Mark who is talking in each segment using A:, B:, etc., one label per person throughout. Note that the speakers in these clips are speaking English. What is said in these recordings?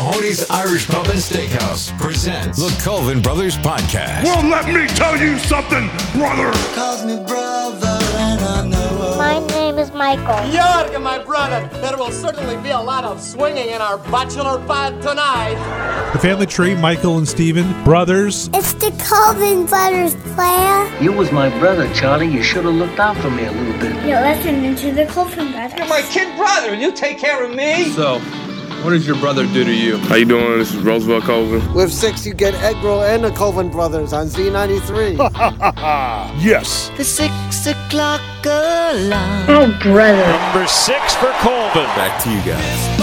A: Mahoney's Irish Pub and Steakhouse presents the Colvin Brothers Podcast.
B: Well, let me tell you something, brother.
C: calls me brother, and I know.
D: My name is Michael.
E: Jorg, my brother, there will certainly be a lot of swinging in our bachelor pad tonight.
F: The family tree, Michael and Stephen, brothers.
D: It's the Colvin Brothers player.
G: You was my brother, Charlie. You should have looked out for me a little bit.
D: You're listening to the Colvin Brothers.
E: You're my kid brother, and you take care of me.
H: So, what does your brother do to you?
I: How you doing? This is Roosevelt Colvin.
J: With six, you get egg roll and the Colvin Brothers on Z93.
B: yes.
C: The six o'clock alarm.
D: Oh, brother.
K: Number six for Colvin.
A: Back to you guys.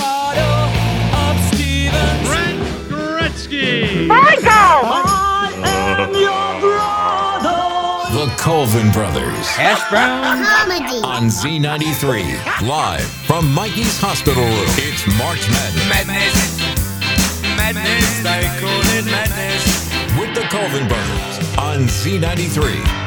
A: The Colvin Brothers
G: Hash brown?
D: Comedy.
A: on Z93. Live from Mikey's Hospital Room. It's March Madness
C: Madness. Madness. I call it madness.
A: with the Colvin Brothers on Z93.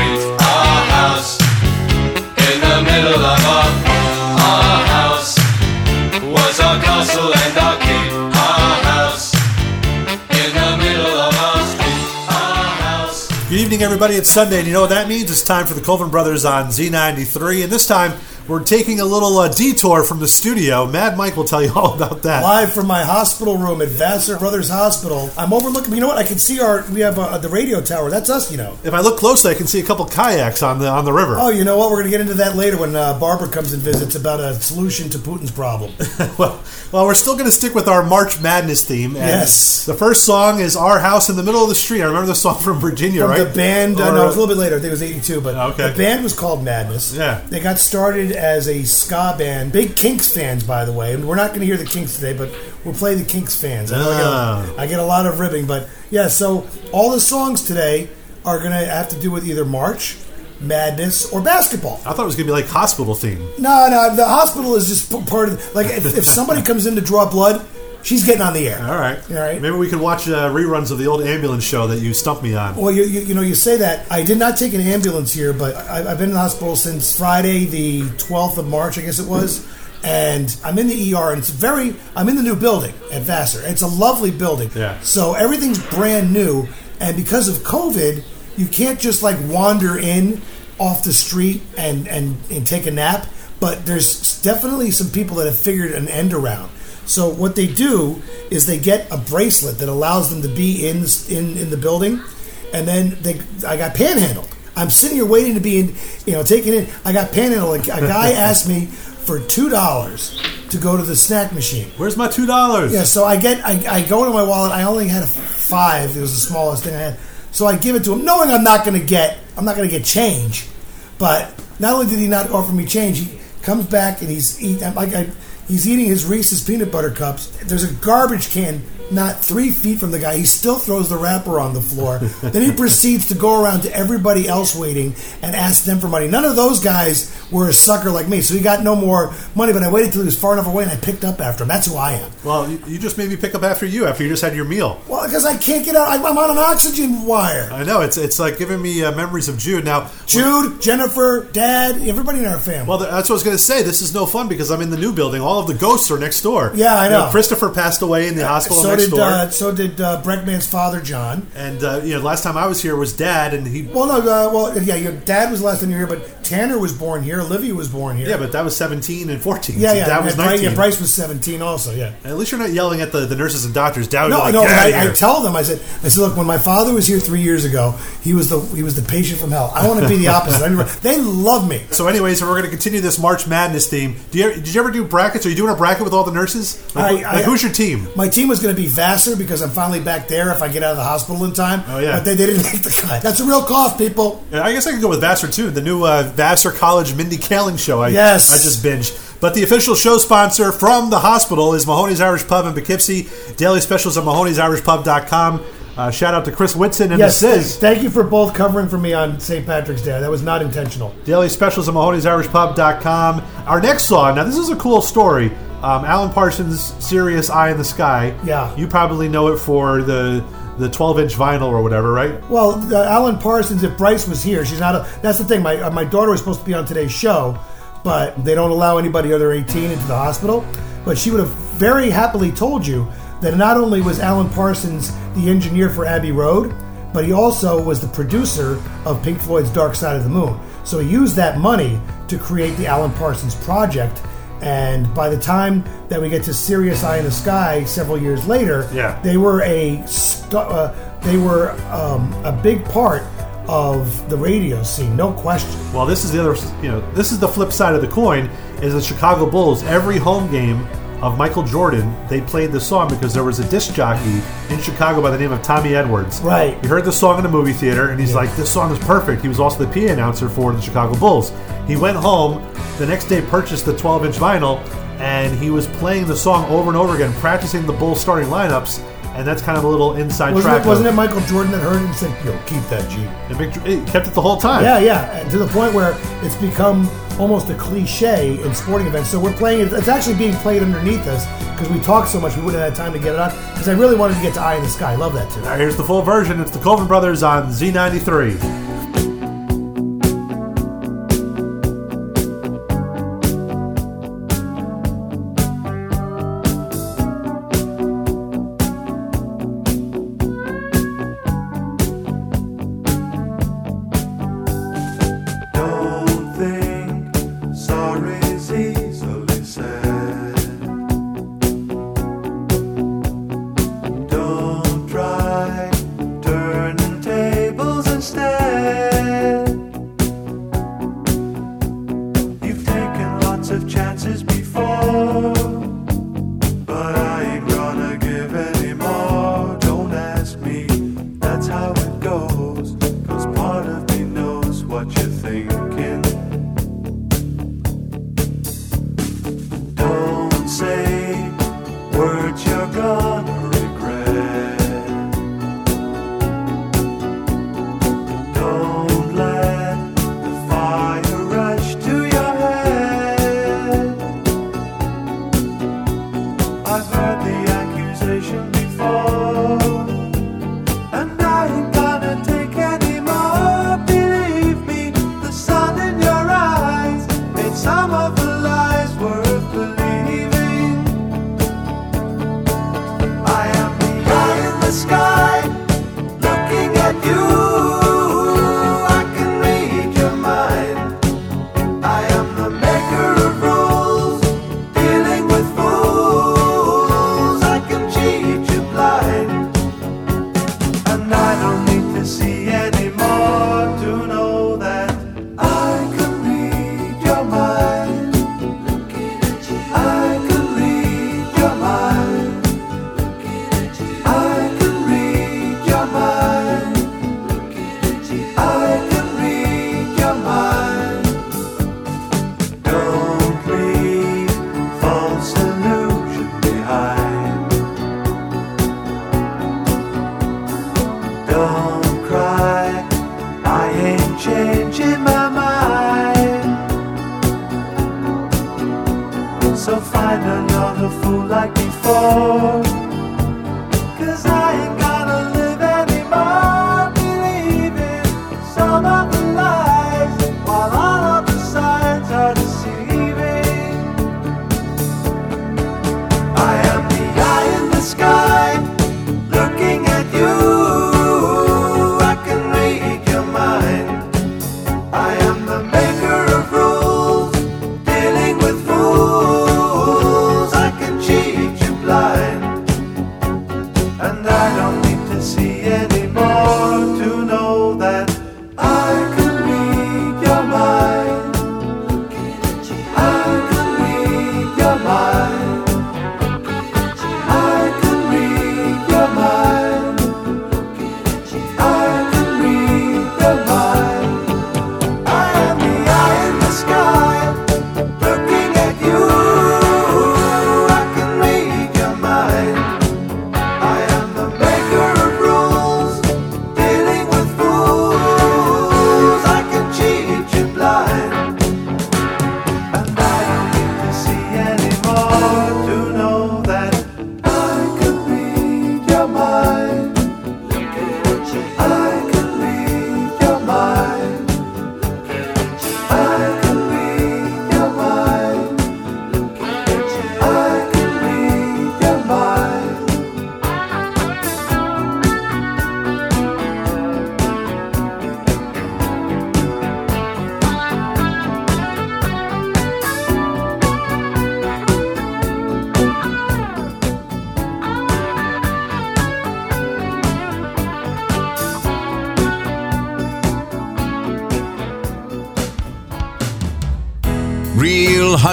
F: Everybody. It's Sunday, and you know what that means? It's time for the Colvin Brothers on Z93. And this time, we're taking a little uh, detour from the studio. Mad Mike will tell you all about that.
L: Live from my hospital room at Vassar Brothers Hospital. I'm overlooking. You know what? I can see our. We have uh, the radio tower. That's us. You know.
F: If I look closely, I can see a couple kayaks on the on the river.
L: Oh, you know what? We're going to get into that later when uh, Barbara comes and visits about a solution to Putin's problem.
F: well, well, we're still going to stick with our March Madness theme.
L: Yes.
F: The first song is "Our House in the Middle of the Street." I remember the song from Virginia,
L: From
F: right?
L: the band, uh,
F: Or,
L: no, it was a little bit later. I think it was '82, but
F: Okay.
L: the band was called Madness.
F: Yeah.
L: they got started as a ska band. Big Kinks fans, by the way. And we're not going to hear the Kinks today, but we'll play the Kinks fans. I, know I, get
F: Ah.
L: a, I get a lot of ribbing, but yeah. So all the songs today are going to have to do with either March Madness, or basketball.
F: I thought it was going to be like hospital theme.
L: No, no, the hospital is just part of. Like, if, if somebody comes in to draw blood, she's getting on the air.
F: All right.
L: All right.
F: Maybe we could watch uh, reruns of the old ambulance show that you stumped me on.
L: Well, you, you, you know, you say that. I did not take an ambulance here, but I, I've been in the hospital since Friday, the 12th of March, I guess it was. And I'm in the ER, and it's very. I'm in the new building at Vassar. It's a lovely building.
F: Yeah.
L: So everything's brand new, and because of COVID, you can't just like wander in off the street and and, and take a nap. But there's definitely some people that have figured an end around. So what they do is they get a bracelet that allows them to be in in, in the building, and then they I got panhandled. I'm sitting here waiting to be in, you know, taken in. I got panhandled. A guy asked me for two dollars to go to the snack machine.
F: Where's my two dollars?
L: Yeah, so I get I, I go into my wallet. I only had a five. It was the smallest thing I had. So I give it to him, knowing I'm not going to get I'm not going to get change. But not only did he not offer me change, he comes back and he's like I, he's eating his Reese's peanut butter cups. There's a garbage can not three feet from the guy. He still throws the wrapper on the floor. then he proceeds to go around to everybody else waiting and ask them for money. None of those guys were a sucker like me, so he got no more money. But I waited till he was far enough away and I picked up after him. That's who I am.
F: Well, you, you just made me pick up after you after you just had your meal.
L: Well, because I can't get out. I, I'm on an oxygen wire.
F: I know it's it's like giving me uh, memories of Jude. Now,
L: Jude, Jennifer, Dad, everybody in our family.
F: well, that's what I was going to say. This is no fun because I'm in the new building. All of the ghosts are next door.
L: Yeah, I
F: You
L: know.
F: Christopher passed away in the hospital
L: so did
F: door.
L: uh, so did uh, Breckman's father, John.
F: and uh, you know, last time I was here was Dad, and he.
L: Well, no, uh, well, yeah, your dad was last time you were here, but Tanner was born here. Olivia was born here.
F: Yeah, but that was 17 and 14.
L: yeah,
F: So
L: yeah.
F: Dad was 19.
L: yeah, Bryce was seventeen, also. Yeah.
F: At least you're not yelling at the, the nurses and doctors. Dad
L: No,
F: like,
L: no.
F: "Get
L: but
F: out of
L: I, I tell them. I said, I said, look, when my father was here three years ago, he was the he was the patient from hell. I want to be the opposite. I never- they love me.
F: So, anyways, we're going to continue this March Madness theme. Do you, did you ever do brackets? Are you doing a bracket with all the nurses? Like,
L: I-
F: like,
L: I-
F: who's your team?
L: My team was going to be Vassar because I'm finally back there if I get out of the hospital in time.
F: Oh, yeah.
L: But they, they didn't make the cut. That's a real cough, people.
F: Yeah, I guess I could go with Vassar too. The new uh, Vassar College Mindy Kaling show. I,
L: Yes.
F: I just binged. But the official show sponsor from the hospital is Mahoney's Irish Pub in Poughkeepsie. Daily specials at Mahoney'sIrishPub.com. Uh, shout out to Chris Whitson and
L: Yes, thank you for both covering for me on St. Patrick's Day. That was not intentional.
F: Daily specials at Mahoney'sIrishPub.com. Our next song, now this is a cool story. Um, Alan Parsons' Sirius Eye in the Sky.
L: Yeah.
F: You probably know it for the the 12 inch vinyl or whatever, right?
L: Well, uh, Alan Parsons, if Bryce was here, she's not. A, that's the thing. My uh, my daughter was supposed to be on today's show, but they don't allow anybody under 18 into the hospital. But she would have very happily told you that not only was Alan Parsons the engineer for Abbey Road, but he also was the producer of Pink Floyd's Dark Side of the Moon. So he used that money to create the Alan Parsons Project. And by the time that we get to Sirius Eye in the Sky several years later,
F: Yeah.
L: they were a stu- uh, they were um, a big part of the radio scene, no question.
F: Well, this is the other, you know, this is the flip side of the coin. Is the Chicago Bulls every home game of Michael Jordan, they played the song because there was a disc jockey in Chicago by the name of Tommy Edwards.
L: Right.
F: He heard the song in the movie theater and he's like, "This song is perfect." He was also the PA announcer for the Chicago Bulls. He went home the next day, purchased the 12-inch vinyl, and he was playing the song over and over again, practicing the Bulls starting lineups. And that's kind of a little inside
L: Wasn't
F: track.
L: it, wasn't it Michael Jordan that heard it and said, "Yo, keep that G"?
F: and he kept it the whole time.
L: Yeah, yeah, and to the point where it's become almost a cliche in sporting events. So we're playing it. It's actually being played underneath us because we talked so much we wouldn't have had time to get it on. Because I really wanted to get to Eye in the Sky. I love that too.
F: Now here's the full version. It's the Colvin Brothers on Z93.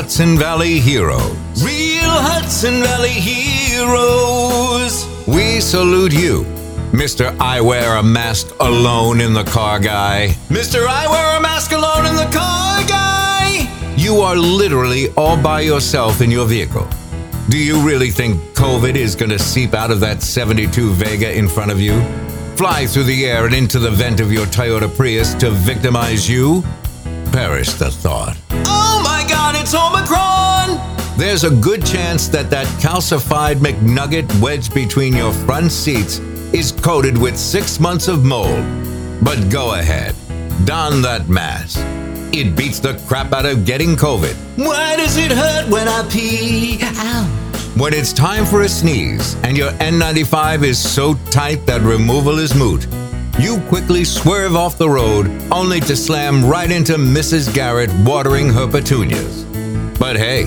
A: Hudson Valley heroes. Real Hudson Valley heroes. We salute you, Mr. I wear a mask alone in the car guy. Mr. I wear a mask alone in the car guy. You are literally all by yourself in your vehicle. Do you really think COVID is going to seep out of that 72 Vega in front of you? Fly through the air and into the vent of your Toyota Prius to victimize you? Perish the thought. It's Omicron! There's a good chance that that calcified McNugget wedged between your front seats is coated with six months of mold. But go ahead, don that mask. It beats the crap out of getting COVID. Why does it hurt when I pee? Ow. When it's time for a sneeze and your N95 is so tight that removal is moot, you quickly swerve off the road only to slam right into Mrs. Garrett watering her petunias. But hey,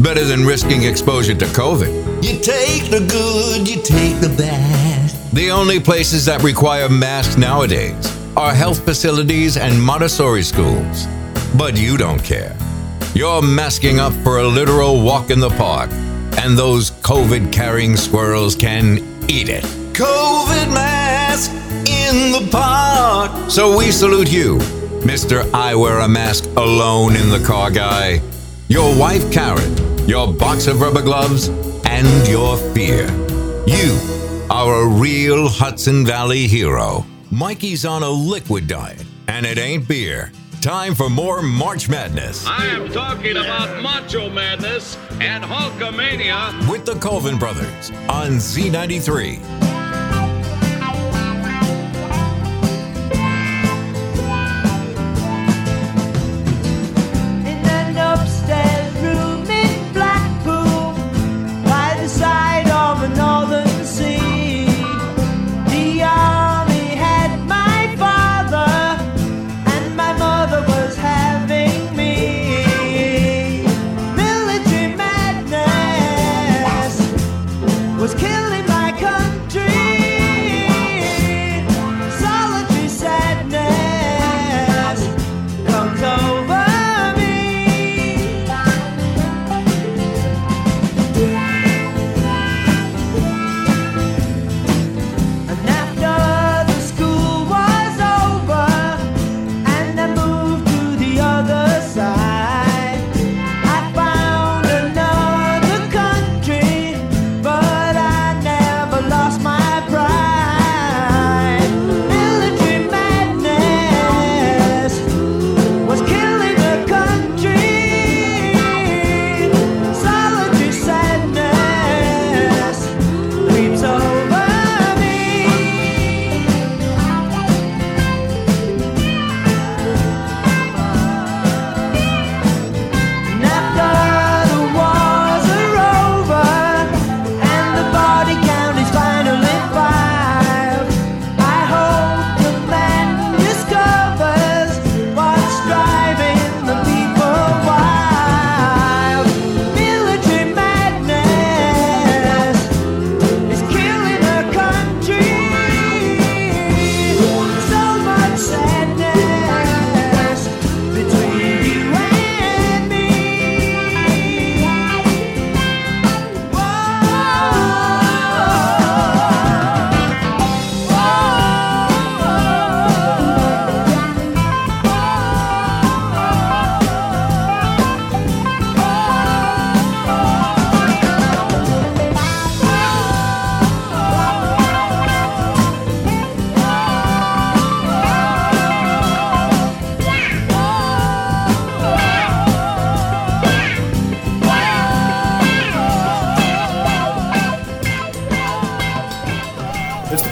A: better than risking exposure to COVID. You take the good, you take the bad. The only places that require masks nowadays are health facilities and Montessori schools. But you don't care. You're masking up for a literal walk in the park, and those COVID carrying squirrels can eat it. COVID mask in the park. So we salute you, Mr. I wear a mask alone in the car guy, your wife Karen, your box of rubber gloves, and your fear. You are a real Hudson Valley hero. Mikey's on a liquid diet, and it ain't beer.
M: Time for more March Madness
N: I am talking about Macho Madness and Hulkamania.
M: with the Colvin Brothers on Z93.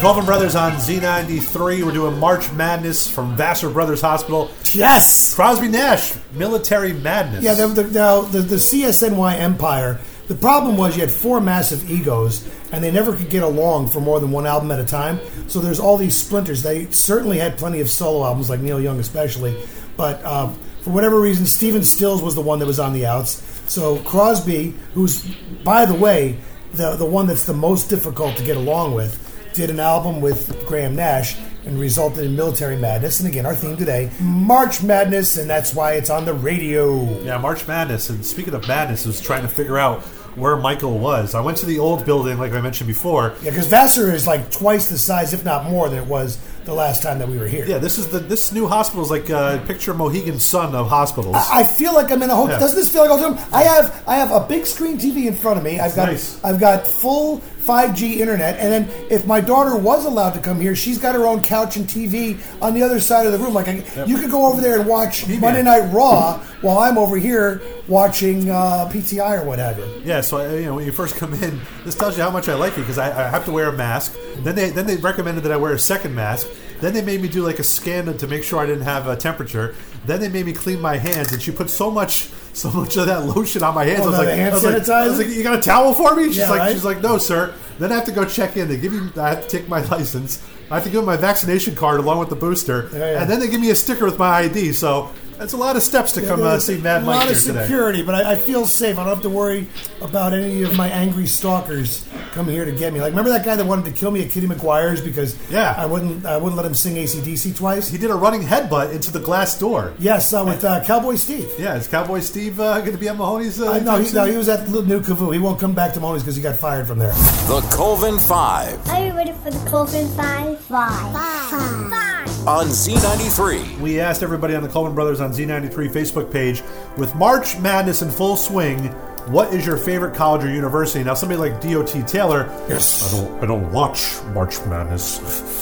F: Colvin Brothers on Z93. We're doing March Madness from Vassar Brothers Hospital.
L: Yes!
F: Crosby Nash, Military Madness.
L: Yeah, the, the, now, the, the CSNY empire, the problem was you had four massive egos, and they never could get along for more than one album at a time. So there's all these splinters. They certainly had plenty of solo albums, like Neil Young especially, but uh, for whatever reason, Stephen Stills was the one that was on the outs. So Crosby, who's, by the way, the, the one that's the most difficult to get along with, did an album with Graham Nash and resulted in Military Madness. And again, our theme today, March Madness, and that's why it's on the radio.
F: Yeah, March Madness. And speaking of madness, I was trying to figure out where Michael was. I went to the old building, like I mentioned before.
L: Yeah, because Vassar is like twice the size, if not more, than it was the last time that we were here.
F: Yeah, this is the this new hospital is like uh, picture Mohegan Sun of hospitals.
L: I I feel like I'm in a hotel.
F: Yeah.
L: Doesn't this feel like a hotel? I have I have a big screen TV in front of me. I've got
F: Nice.
L: I've got full 5G internet, and then if my daughter was allowed to come here, she's got her own couch and TV on the other side of the room. Like I, you could go over there and watch Monday Night Raw while I'm over here watching uh, PTI or what have you.
F: Yeah, so uh, you know when you first come in, this tells you how much I like you because I, I have to wear a mask. Then they then they recommended that I wear a second mask. Then they made me do like a scan to make sure I didn't have a temperature. Then they made me clean my hands, and she put so much so much of that lotion on my hands.
L: Oh,
F: I was
L: no,
F: like,
L: hand
F: I was like, I was
L: sanitizer?
F: like, you got a towel for me? She's
L: Yeah,
F: like,
L: right?
F: she's like, no, sir. Then I have to go check in. They give you, I have to take my license. I have to give them my vaccination card along with the booster,
L: Yeah, yeah.
F: and then they give me a sticker with my ID. So that's a lot of steps to come uh, see Mad Mike.
L: a lot
F: here
L: of
F: today.
L: security, but I, I feel safe. I don't have to worry about any of my angry stalkers coming here to get me. Like, remember that guy that wanted to kill me at Kitty McGuire's because
F: Yeah.
L: I wouldn't I wouldn't let him sing ACDC twice.
F: He did a running headbutt into the glass door.
L: Yes, uh, with uh, Cowboy Steve.
F: Yeah, is Cowboy Steve uh, going to be at Mahoney's? Uh,
L: no, he, no, he was at the New Cavoo. He won't come back to Mahoney's because he got fired from there.
M: The Colvin Five
D: Are you ready for the Colvin Five? Five. Five. Five.
M: On Z93.
F: We asked everybody on the Colvin Brothers on Z93 Facebook page with March Madness in full swing. What is your favorite college or university? Now, somebody like DOT Taylor,
L: Yes.
F: I don't, I don't watch March Madness.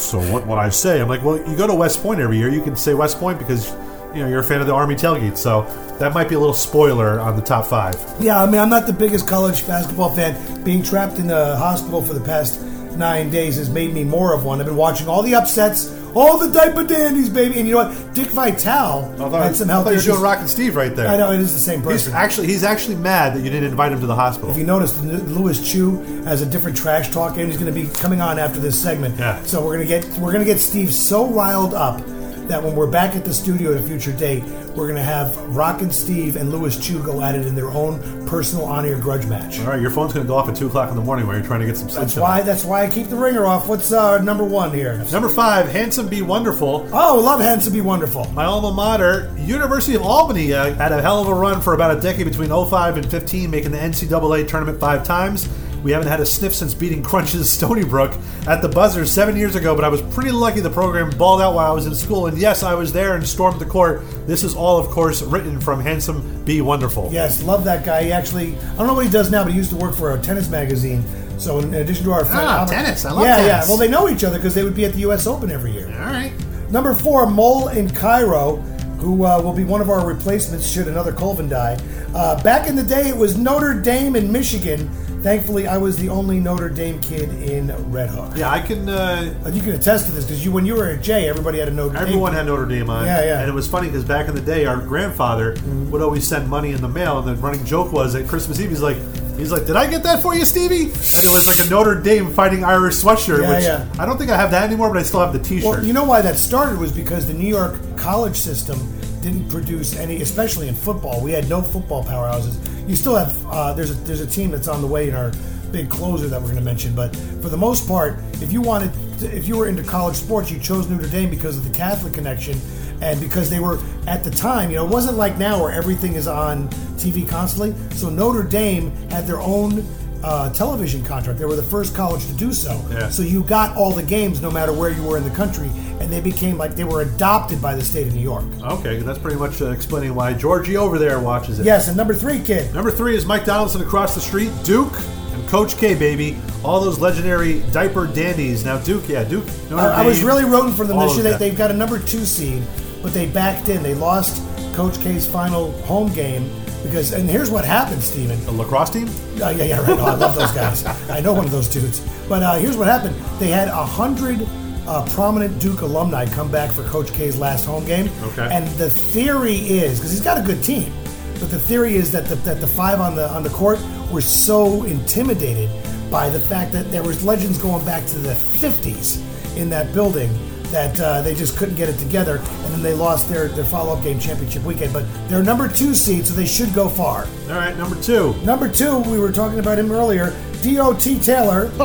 F: So what, what I say, I'm like, well, you go to West Point every year. You can say West Point because you know you're a fan of the Army tailgate, so that might be a little spoiler on the top five.
L: Yeah, I mean, I'm not the biggest college basketball fan. Being trapped in the hospital for the past nine days has made me more of one. I've been watching all the upsets, all the diaper dandies, baby. And you know what? Dick Vitale had some
F: I
L: help
F: thought you
L: there.
F: showed Rock and Steve right there.
L: I know it is the same
F: He's
L: person.
F: actually he's actually mad that you didn't invite him to the hospital.
L: If you notice, Lewis Chu has a different trash talk, and he's going to be coming on after this segment.
F: Yeah.
L: So we're going to get we're going to get Steve so riled up that when we're back at the studio at a future date, we're going to have Rock and Steve and Lewis Chu go at it in their own personal on-air grudge match.
F: All right, your phone's going to go off at two o'clock in the morning while you're trying to get some sleep.
L: That's why. That's why I keep the ringer off. What's uh, number one here?
F: Number five, Handsome Be Wonderful.
L: Oh, love Handsome Be Wonderful.
F: My alma mater, University of Albany, uh, had a hell of a run for about a decade between 05 and 15, making the NCAA tournament five times. We haven't had a sniff since beating Crunch's Stony Brook at the buzzer seven years ago, but I was pretty lucky the program balled out while I was in school. And yes, I was there and stormed the court. This is all, of course, written from Handsome Be Wonderful.
L: Yes, love that guy. He actually, I don't know what he does now, but he used to work for a tennis magazine. So in addition to our friend
F: Ah,
L: Albert-
F: tennis. I love
L: yeah,
F: tennis.
L: yeah. Yeah. Well, they know each other because they would be at the U.S. Open every year.
F: All right.
L: Number four, Mole in Cairo, who uh, will be one of our replacements should another Colvin die. Uh, back in the day, it was Notre Dame in Michigan. Thankfully, I was the only Notre Dame kid in Red Hook.
F: Yeah, I can. Uh,
L: You can attest to this because you, when you were at Jay, everybody had a Notre Dame.
F: Everyone had Notre Dame on.
L: Yeah, yeah.
F: And it was funny because back in the day, our grandfather would always send money in the mail, and the running joke was at Christmas Eve, he's like, he's like, "Did I get that for you, Stevie?" And it was like a Notre Dame Fighting Irish sweatshirt,
L: Yeah,
F: which
L: yeah.
F: I don't think I have that anymore, but I still have the T-shirt.
L: Well, you know why that started was because the New York college system didn't produce any, especially in football. We had no football powerhouses. You still have uh, there's a there's a team that's on the way in our big closer that we're going to mention, but for the most part, if you wanted, to, if you were into college sports, you chose Notre Dame because of the Catholic connection. And because they were at the time, you know, it wasn't like now where everything is on TV constantly. So Notre Dame had their own uh, television contract. They were the first college to do so.
F: Yeah.
L: So you got all the games no matter where you were in the country, and they became like they were adopted by the state of New York.
F: okay, that's pretty much uh, explaining why Georgie over there watches it.
L: Yes, and number three, kid.
F: Number three is Mike Donaldson across the street, Duke. And Coach K, baby, all those legendary diaper dandies. Now Duke, yeah, Duke. Notre
L: I, was really rooting for them
F: all
L: this year. They,
F: that.
L: they've got a number two seed, but they backed in. They lost Coach K's final home game because. And here's what happened, Steven.
F: The lacrosse team.
L: Uh, yeah, yeah, right. Oh, I love those guys. I know one of those dudes. But uh, here's what happened: they had a hundred uh, prominent Duke alumni come back for Coach K's last home game.
F: Okay.
L: And the theory is because he's got a good team, but the theory is that the, that the five on the on the court were so intimidated by the fact that there was legends going back to the 50s in that building that uh, they just couldn't get it together, and then they lost their, their follow-up game championship weekend. But they're number two seed, so they should go far.
F: All right, number two.
L: Number two, we were talking about him earlier. D.O.T. Taylor.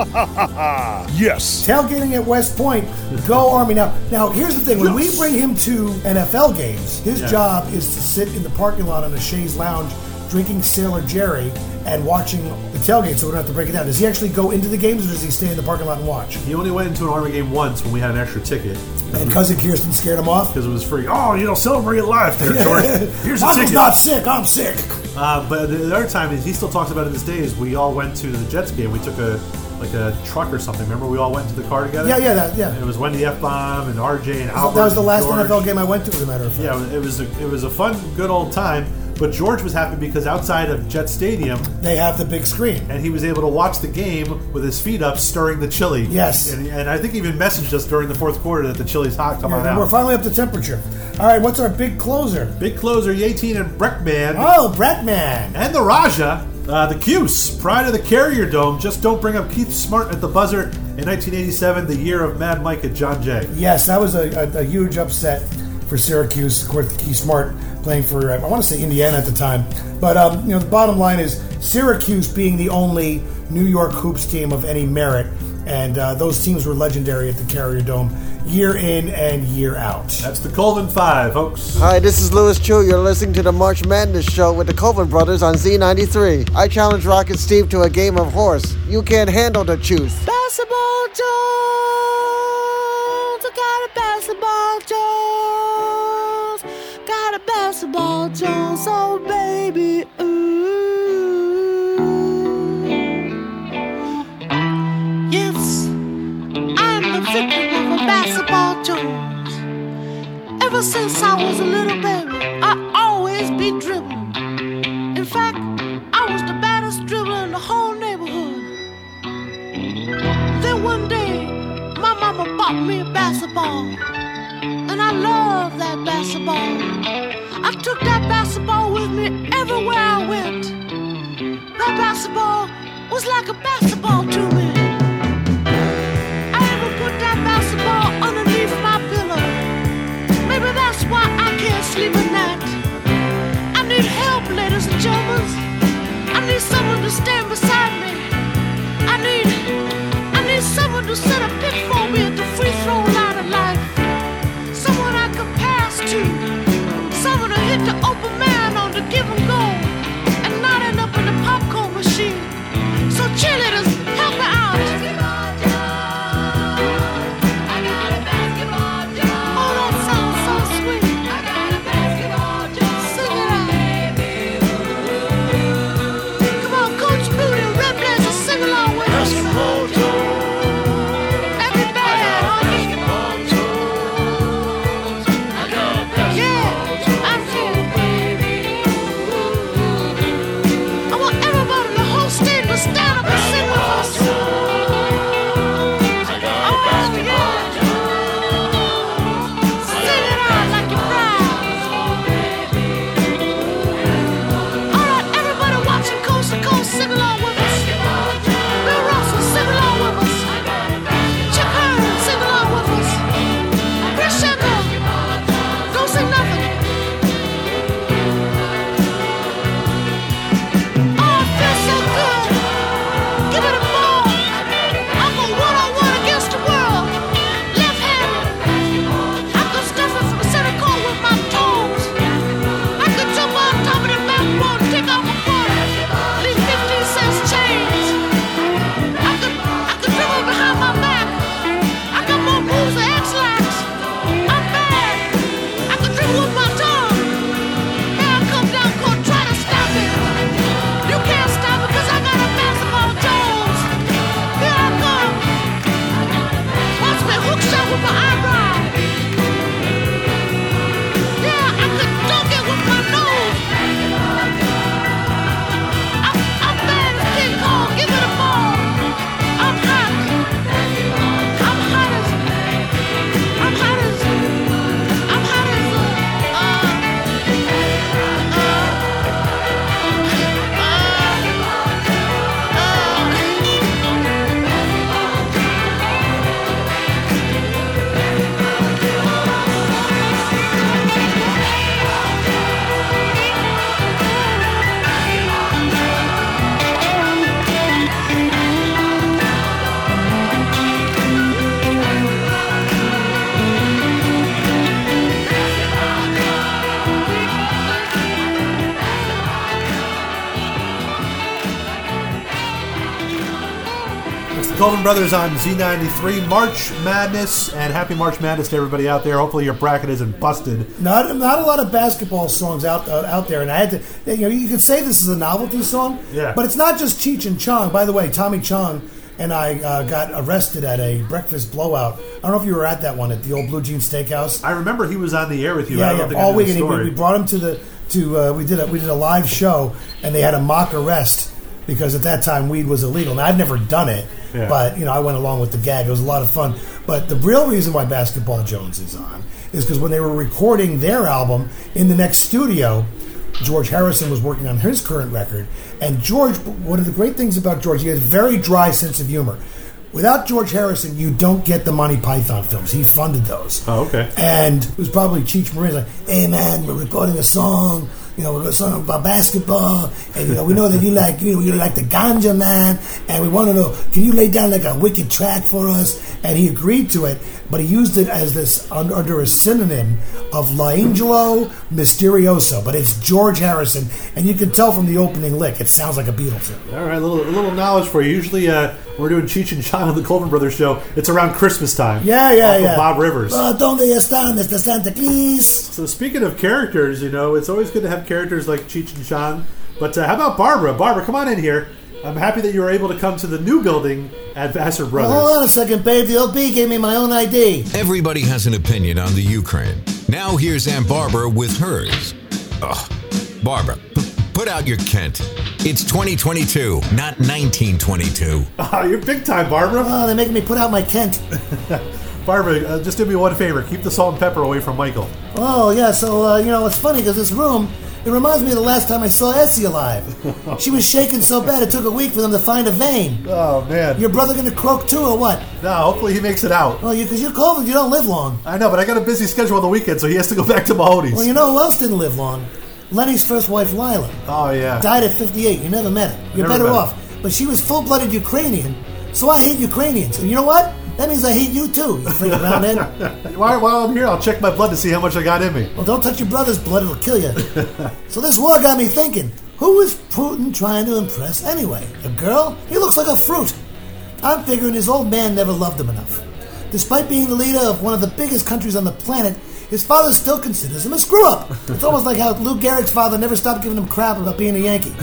B: yes.
L: Tailgating at West Point. Go Army. Now, now here's the thing. When we bring him to NFL games, his
F: Yeah.
L: job is to sit in the parking lot on a chaise lounge, drinking Sailor Jerry and watching the tailgate, so we don't have to break it down. Does he actually go into the games, or does he stay in the parking lot and watch?
F: He only went into an Army game once when we had an extra ticket.
L: And cousin Kirsten scared him off.
F: Because it was free. Oh, you know, celebrate life there, George. Here's a ticket.
L: not sick. I'm sick.
F: Uh, but the the other time he still talks about it this day. Is we all went to the Jets game. We took a like a truck or something. Remember, we all went into the car together.
L: Yeah, yeah, that, yeah.
F: And it was Wendy F. Bomb and RJ and Albert.
L: that was the last
F: George.
L: NFL game I went to, as a matter of fact.
F: Yeah, it was a, it was a fun, good old time. But George was happy because outside of Jet Stadium,
L: They have the big screen.
F: and he was able to watch the game with his feet up, stirring the chili.
L: Yes.
F: and, and I think he even messaged us during the fourth quarter that the chili's hot. Come on out.
L: we're finally up to temperature. All right, what's our big closer?
F: Big closer, Yateen and Breckman.
L: Oh, Breckman.
F: And the Raja, uh, the Cuse, pride of the Carrier Dome. Just don't bring up Keith Smart at the buzzer in 1987, the year of Mad Mike at John Jay.
L: Yes, that was a, a, a huge upset for Syracuse. Of course, Keith Smart playing for, I want to say Indiana at the time. But, um, you know, the bottom line is Syracuse being the only New York Hoops team of any merit. And uh, those teams were legendary at the Carrier Dome year in and year out.
F: That's the Colvin Five, folks.
J: Hi, this is Louis Chu. You're listening to the March Madness Show with the Colvin Brothers on Z93. I challenge Rock and Steve to a game of horse. You can't handle the truth.
O: Basketball Jones, I got a basketball Jones, got a basketball Jones, oh baby, ooh. Yes, I'm the victim of a basketball Jones. Ever since I was a little baby, I always be dribbling. In fact, I was the baddest dribbler in the whole neighborhood. Then one day, my mama bought me a basketball, and I love that basketball. Was like a basketball to me. I even put that basketball underneath my pillow. Maybe that's why I can't sleep at night. I need help, ladies and gentlemen. I need someone to stand beside me. I need, I need someone to set a pick
F: Brothers on Z93 March Madness, and happy March Madness to everybody out there. Hopefully your bracket isn't busted.
L: Not not a lot of basketball songs out uh, out there, and I had to. You know, you could say this is a novelty song,
F: Yeah.
L: But it's not just Cheech and Chong. By the way, Tommy Chong and I uh, got arrested at a breakfast blowout. I don't know if you were at that one at the old Blue Jean Steakhouse.
F: I remember he was on the air with you.
L: Yeah, yeah, all
F: knew
L: week, and we, we brought him to the to. Uh, we did a we did a live show, and they had a mock arrest because at that time weed was illegal. Now I'd never done it,
F: Yeah.
L: but you know I went along with the gag. It was a lot of fun. But the real reason why Basketball Jones is on is because when they were recording their album in the next studio. George Harrison was working on his current record, and George. One of the great things about George, he has a very dry sense of humor. Without George Harrison, you don't get the Monty Python films. He funded those.
F: Oh, okay.
L: And it was probably Cheech Marin like, "Hey man, we're recording a song. You know, we're going to song about basketball, and you know, we know that you like you know you like the ganja man, and we want to know, can you lay down like a wicked track for us?" And he agreed to it, but he used it as this under, a synonym of L'Angelo Misterioso, but it's George Harrison, and you can tell from the opening lick, it sounds like a Beatles tune.
F: All right, a little, a little knowledge for you. Usually, uh, we're doing Cheech and Chong on the Colvin Brothers show. It's around Christmas time.
L: Yeah, yeah,
F: off of
L: yeah.
F: Bob Rivers.
L: Uh, donde están, Mr. Santa Claus?
F: So speaking of characters, you know, it's always good to have characters like Cheech and Chong. But uh, how about Barbara? Barbara, come on in here. I'm happy that you were able to come to the new building at Vassar Brothers.
L: Hold on a second, babe. The OB gave me my own ID.
A: Everybody has an opinion on the Ukraine. Now here's Aunt Barbara with hers. Ugh. Barbara, p- put out your Kent. It's 2022, not 1922.
F: Oh, you're big time, Barbara.
L: Oh, they're making me put out my Kent.
F: Barbara, uh, just do me one favor. Keep the salt and pepper away from Michael.
L: Oh, yeah, so, uh, you know, it's funny because this room, it reminds me of the last time I saw Essie alive. she was shaking so bad it took a week for them to find a vein.
F: Oh, man.
L: Your brother gonna croak too or what?
F: No, hopefully he makes it out.
L: Oh, you, because you're COVID, you don't live long.
F: I know, but I got a busy schedule on the weekend, so he has to go back to Mahoney's.
L: Well, you know who else didn't live long? Lenny's first wife, Lila.
F: oh, yeah.
L: Died at 58. You never met her. You're
F: Never
L: better
F: her.
L: off. But she was full blooded Ukrainian, so I hate Ukrainians. And you know what? That means I hate you too, you freaking roundhead.
F: While, while I'm here, I'll check my blood to see how much I got in me.
L: Well, don't touch your brother's blood, it'll kill you. so this war got me thinking who is Putin trying to impress anyway? A girl? He looks like a fruit. I'm figuring his old man never loved him enough. Despite being the leader of one of the biggest countries on the planet, his father still considers him a screw up. It's almost like how Lou Gehrig's father never stopped giving him crap about being a Yankee.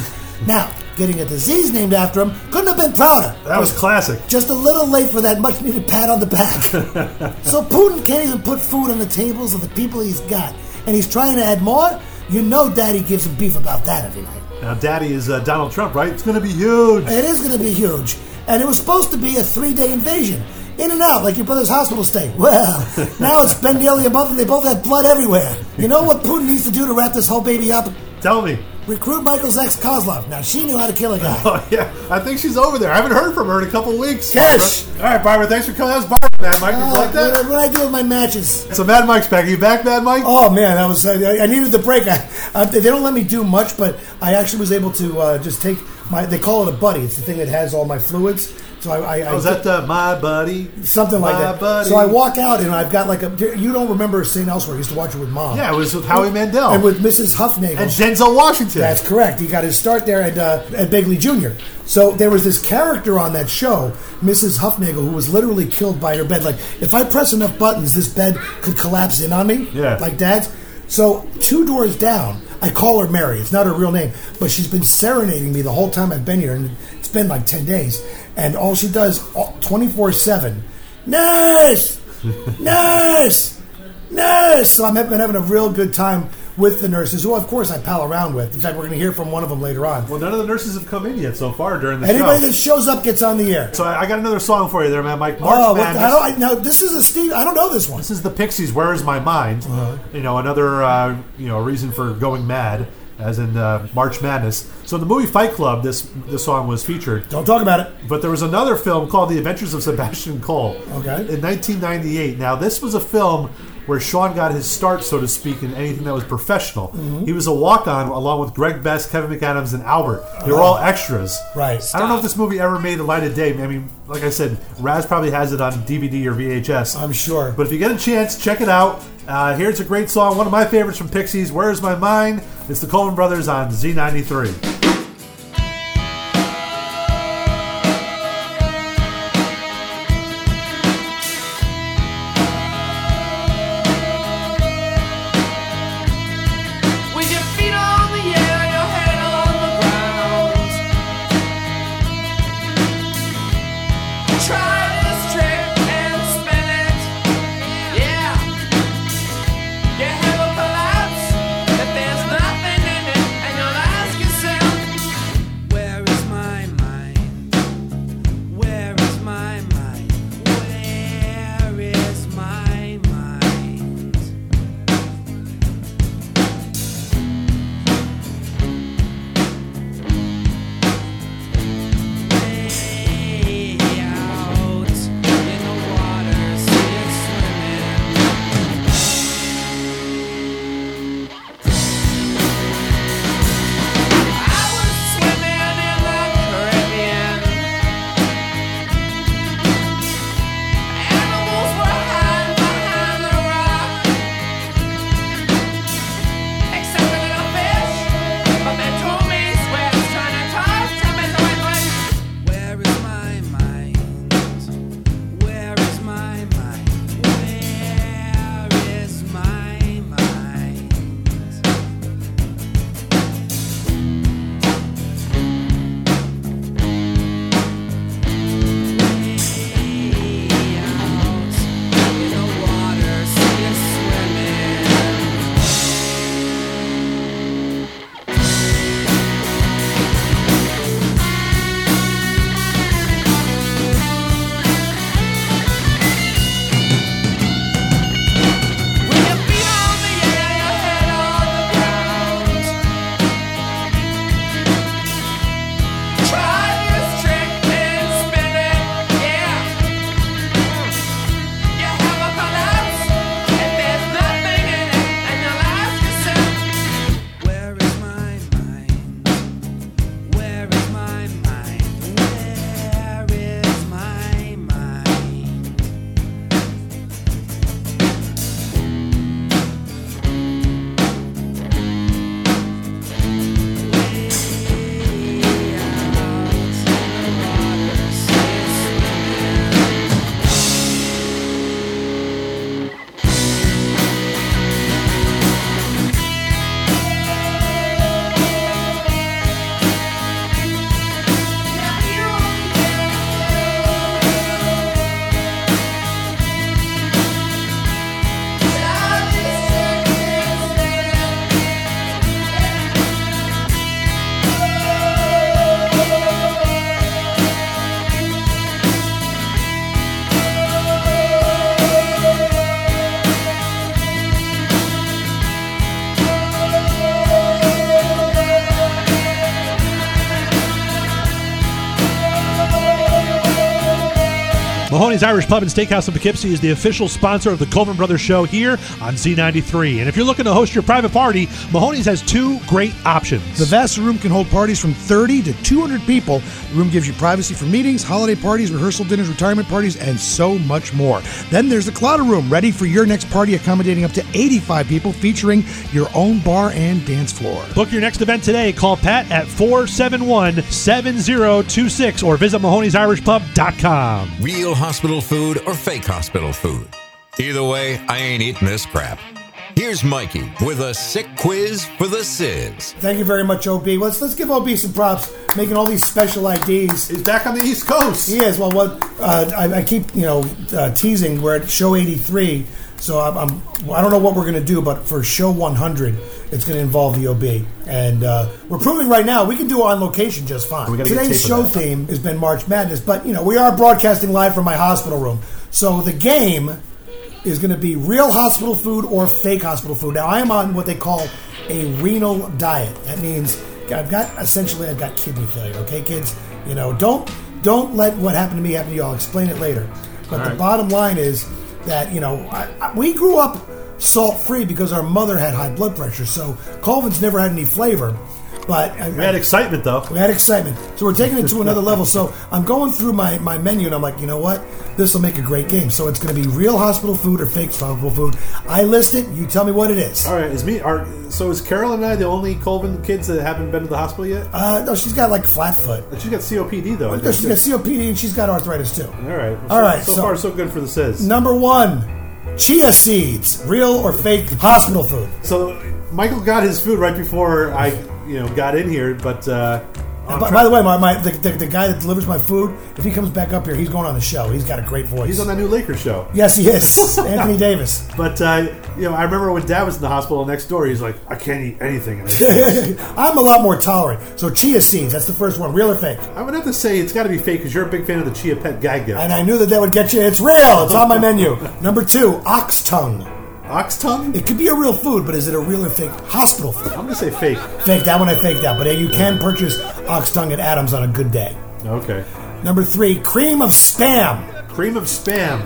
L: Now, getting a disease named after him couldn't have been prouder.
F: That was classic.
L: Just a little late for that much needed pat on the back. so Putin can't even put food on the tables of the people he's got. And he's trying to add more? You know Daddy gives him beef about that every night.
F: Now, Daddy is uh, Donald Trump, right? It's going to be huge.
L: It is going to be huge. And it was supposed to be a three day invasion. In and out, like your brother's hospital stay. Well, now it's been nearly a month and they both have blood everywhere. You know what Putin needs to do to wrap this whole baby up?
F: Tell me.
L: Recruit Michael's ex Kozlov. Now, she knew how to kill a guy.
F: Oh, yeah. I think she's over there. I haven't heard from her in a couple weeks.
L: Cash!
F: All right, Barbara, thanks for coming. That was Barbara, Mad Mike.
L: Uh,
F: like that?
L: what, what I do with my matches?
F: So, Mad Mike's back. Are you back, Mad Mike?
L: Oh man, that was I, I needed the break. I, I, they don't let me do much, but I actually was able to uh, just take my. They call it a buddy. It's the thing that has all my fluids. So I, I, I
F: Oh, is that uh, my buddy?
L: something like that.
F: buddy.
L: So I walk out and I've got like a. You don't remember seeing Elsewhere? I used to watch it with mom.
F: Yeah, it was with Howie Mandel.
L: and with Mrs. Hufnagel.
F: And Denzel Washington.
L: That's correct. He got his start there at, uh, Ed Begley Jr. So there was this character on that show, Mrs. Hufnagel, who was literally killed by her bed. Like, if I press enough buttons, this bed could collapse in on me.
F: Yeah.
L: Like dad's. So two doors down, I call her Mary. It's not her real name, but she's been serenading me the whole time I've been here, and it's been like ten days. And all she does, twenty four seven, nurse, nurse, nurse. So I'm been having a real good time with the nurses, who of course I pal around with. In fact, we're going to hear from one of them later on.
F: Well, none of the nurses have come in yet so far during the
L: Anybody
F: show.
L: that shows up gets on the air.
F: So I I got another song for you there, man, Mike. March
L: oh,
F: Madness.
L: how do I, now this is a Steve. I don't know this one.
F: This is the Pixies. Where is my mind?
L: Uh-huh.
F: You know, another uh, you know reason for going mad, as in uh, March Madness. So in the movie Fight Club, this this song was featured.
L: Don't talk about it.
F: But there was another film called The Adventures of Sebastian Cole.
L: Okay.
F: In 1998. Now this was a film where Sean got his start, so to speak, in anything that was professional.
L: Mm-hmm.
F: He was a walk-on along with Greg Best, Kevin McAdams, and Albert. They were all extras.
L: Right.
F: I don't know if this movie ever made the light of day. I mean, like I said, Raz probably has it on DVD or VHS.
L: I'm sure.
F: But if you get a chance, check it out. Uh, here's a great song, one of my favorites from Pixies. Where's my mind? It's the Colvin Brothers on Z93. Mahoney's Irish Pub and Steakhouse in Poughkeepsie is the official sponsor of the Colvin Brothers Show here on Z93. And if you're looking to host your private party, Mahoney's has two great options.
L: The Vassar room can hold parties from 30 to 200 people. The room gives you privacy for meetings, holiday parties, rehearsal dinners, retirement parties, and so much more. Then there's the Clotter room, ready for your next party, accommodating up to 85 people, featuring your own bar and dance floor.
F: Book your next event today. Call Pat at 471 7026 or visit Mahoney'sIrishPub.com.
A: Real hospital food or fake hospital food. Either way, I ain't eating this crap. Here's Mikey with a sick quiz for the Sizz.
L: Thank you very much, OB. Let's let's give OB some props, making all these special IDs.
F: He's back on the East Coast.
L: He is. Well, what uh, I, I keep you know uh, teasing. We're at show eighty three, so I'm, I'm I don't know what we're going to do, but for show one hundred, it's going to involve the OB, and uh, we're proving right now we can do it on location just fine. Today's show theme has been March Madness, but you know we are broadcasting live from my hospital room, so the game is going to be real hospital food or fake hospital food. Now, I am on what they call a renal diet. That means I've got essentially I've got kidney failure. Okay, kids, you know don't don't let what happened to me happen to you. I'll explain it later. But
F: All
L: the
F: right.
L: bottom line is that you know I, I, we grew up salt free because our mother had high blood pressure. So Colvin's never had any flavor. But
F: We had excitement, though.
L: we had excitement. So we're taking it to another level. So I'm going through my, my menu and I'm like, you know what? This will make a great game. So it's going to be real hospital food or fake hospital food. I list it. You tell me what it is.
F: All right, is me? Are so is Carol and I the only Colvin kids that haven't been to the hospital yet?
L: Uh, no, she's got like flat foot.
F: But she's got COPD though. I
L: No, she's got COPD and she's got arthritis too.
F: All right.
L: All right,
F: So,
L: so-
F: far, so good for the Sizz.
L: Number one, chia seeds. Real or fake hospital food?
F: So Michael got his food right before I, you know, got in here. But uh,
L: by, by the way, my, my the, the, the guy that delivers my food, if he comes back up here, he's going on the show. He's got a great voice.
F: he's on that new Lakers show.
L: yes, he is. Anthony Davis.
F: But uh, you know, I remember when Dad was in the hospital next door. He's like, "I can't eat anything."
L: I'm a lot more tolerant. So chia seeds. That's the first one. Real or fake?
F: I would have to say it's got to be fake because you're a big fan of the Chia Pet gag gift.
L: And I knew that that would get you. It's real. It's on my menu. Number two, ox tongue.
F: Ox tongue?
L: It could be a real food, but is it a real or fake hospital food?
F: I'm gonna say fake.
L: Fake. That one I faked out. But hey, you can purchase ox tongue at Adams on a good day.
F: Okay.
L: Number three, cream of spam.
F: Cream of spam.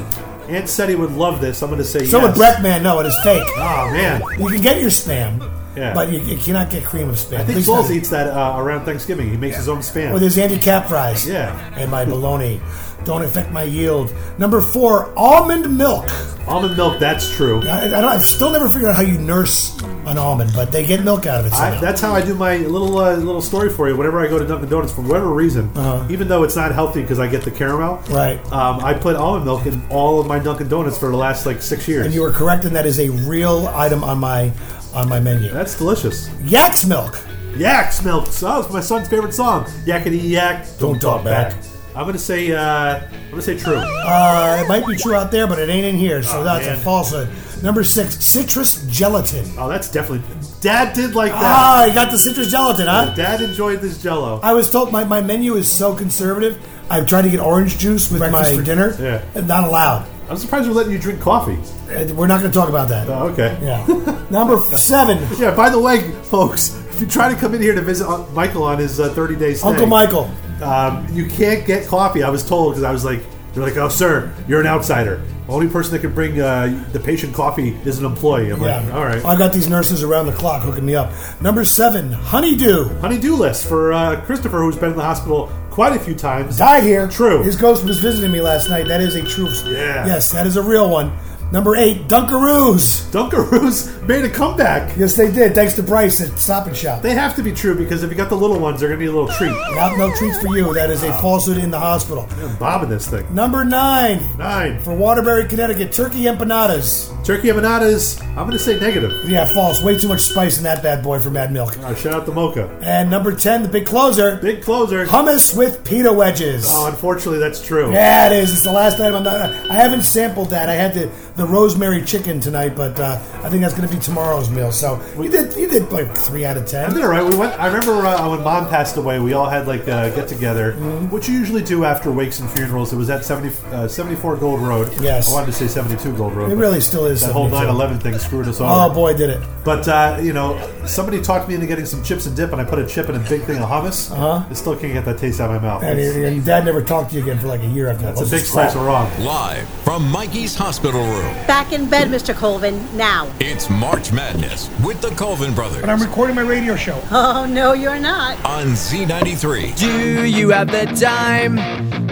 F: Aunt said he would love this. I'm gonna say
L: So
F: yes.
L: would Breckman. No, it is fake.
F: Oh man.
L: You can get your spam,
F: Yeah.
L: but you, you cannot get cream of spam.
F: I
L: At
F: think
L: least not-
F: eats that uh, around Thanksgiving. He makes his own spam.
L: With there's Andy Capp fries.
F: Yeah.
L: And my bologna. Don't affect my yield. Number four, almond milk.
F: Almond milk, that's true.
L: I, I don't, I've still never figured out how you nurse an almond, but they get milk out of it.
F: I,
L: somehow.
F: that's how I do my little uh, little story for you. Whenever I go to Dunkin' Donuts, for whatever reason, even though it's not healthy because I get the caramel,
L: Uh-huh. Right.
F: Um, I put almond milk in all of my Dunkin' Donuts for the last like six years.
L: and you were correct, and that is a real item on my on my menu.
F: that's delicious.
L: Yak's milk.
F: Yak's milk. So it's my son's favorite song. Yakety yak.
L: Don't talk back.
F: I'm gonna say. Uh, I'm gonna say true.
L: Uh, it might be true out there, but it ain't in here, so
F: Oh,
L: that's
F: man.
L: a falsehood. Number six, citrus gelatin.
F: Oh, that's definitely. Dad did like that.
L: Ah, you got the citrus gelatin, huh?
F: Dad enjoyed this Jello.
L: I was told my, my menu is so conservative. I've tried to get orange juice with breakfast
F: my-
L: for dinner.
F: Yeah.
L: and Not allowed.
F: I'm surprised we're letting you drink coffee.
L: Uh, We're not going to talk about that.
F: Oh, okay.
L: Yeah. Number seven,
F: Yeah. By the way, folks, if you try to come in here to visit Michael on his uh, 30 days,
L: Uncle Michael.
F: Um, you can't get coffee. I was told because I was like, they're like, oh, sir, you're an outsider. The only person that can bring uh, the patient coffee is an employee. I'm
L: Yeah.
F: like, all right.
L: I got these nurses around the clock hooking me up. Number seven, honeydew.
F: Honeydew list for uh, Christopher, who's been in the hospital quite a few times.
L: Died here.
F: True.
L: His ghost was visiting me last night. That is a true.
F: Yeah.
L: Yes, that is a real one. Number eight, Dunkaroos.
F: Dunkaroos made a comeback.
L: Yes, they did. Thanks to Bryce at Stop and Shop.
F: They have to be true because if you got the little ones, they're going to be a little treat.
L: Not, no treats for you. That is a falsehood in the hospital.
F: I'm bobbing this thing.
L: Number nine,
F: Nine.
L: for Waterbury, Connecticut, turkey empanadas.
F: Turkey empanadas, I'm going to say negative.
L: Yeah, false. Way too much spice in that bad boy for Mad Milk.
F: Uh, shout out to Mocha.
L: And number 10, the big closer,
F: Big closer.
L: hummus with pita wedges.
F: Oh, unfortunately, that's true.
L: Yeah, it is. It's the last time I'm not. I haven't sampled that. I had the the rosemary chicken tonight, but uh, I think that's going to be tomorrow's meal. So you did you did like three out of
F: I
L: ten.
F: did all right. We went. I remember uh, when mom passed away, we all had like a get together,
L: Mm-hmm.
F: which you usually do after wakes and funerals. It was at 70, uh, 74 Gold Road.
L: Yes.
F: I wanted to say 72 Gold Road.
L: It really still is
F: That whole
L: 72.
F: 9 11 thing screwed us over.
L: Oh boy, did it!
F: But, uh, you know, somebody talked me into getting some chips and dip, and I put a chip in a big thing of hummus.
L: Uh-huh.
F: I still can't get that taste out of my mouth.
L: And your, your dad never talked to you again for like a year after that.
F: That's a big
L: it's crap.
F: slice of wrong.
A: Live from Mikey's hospital room,
P: Back in bed, Mr. Colvin, now.
A: it's March Madness with the Colvin Brothers
Q: But I'm recording my radio show.
P: Oh, no, you're not.
A: on Z93.
M: Do you have the time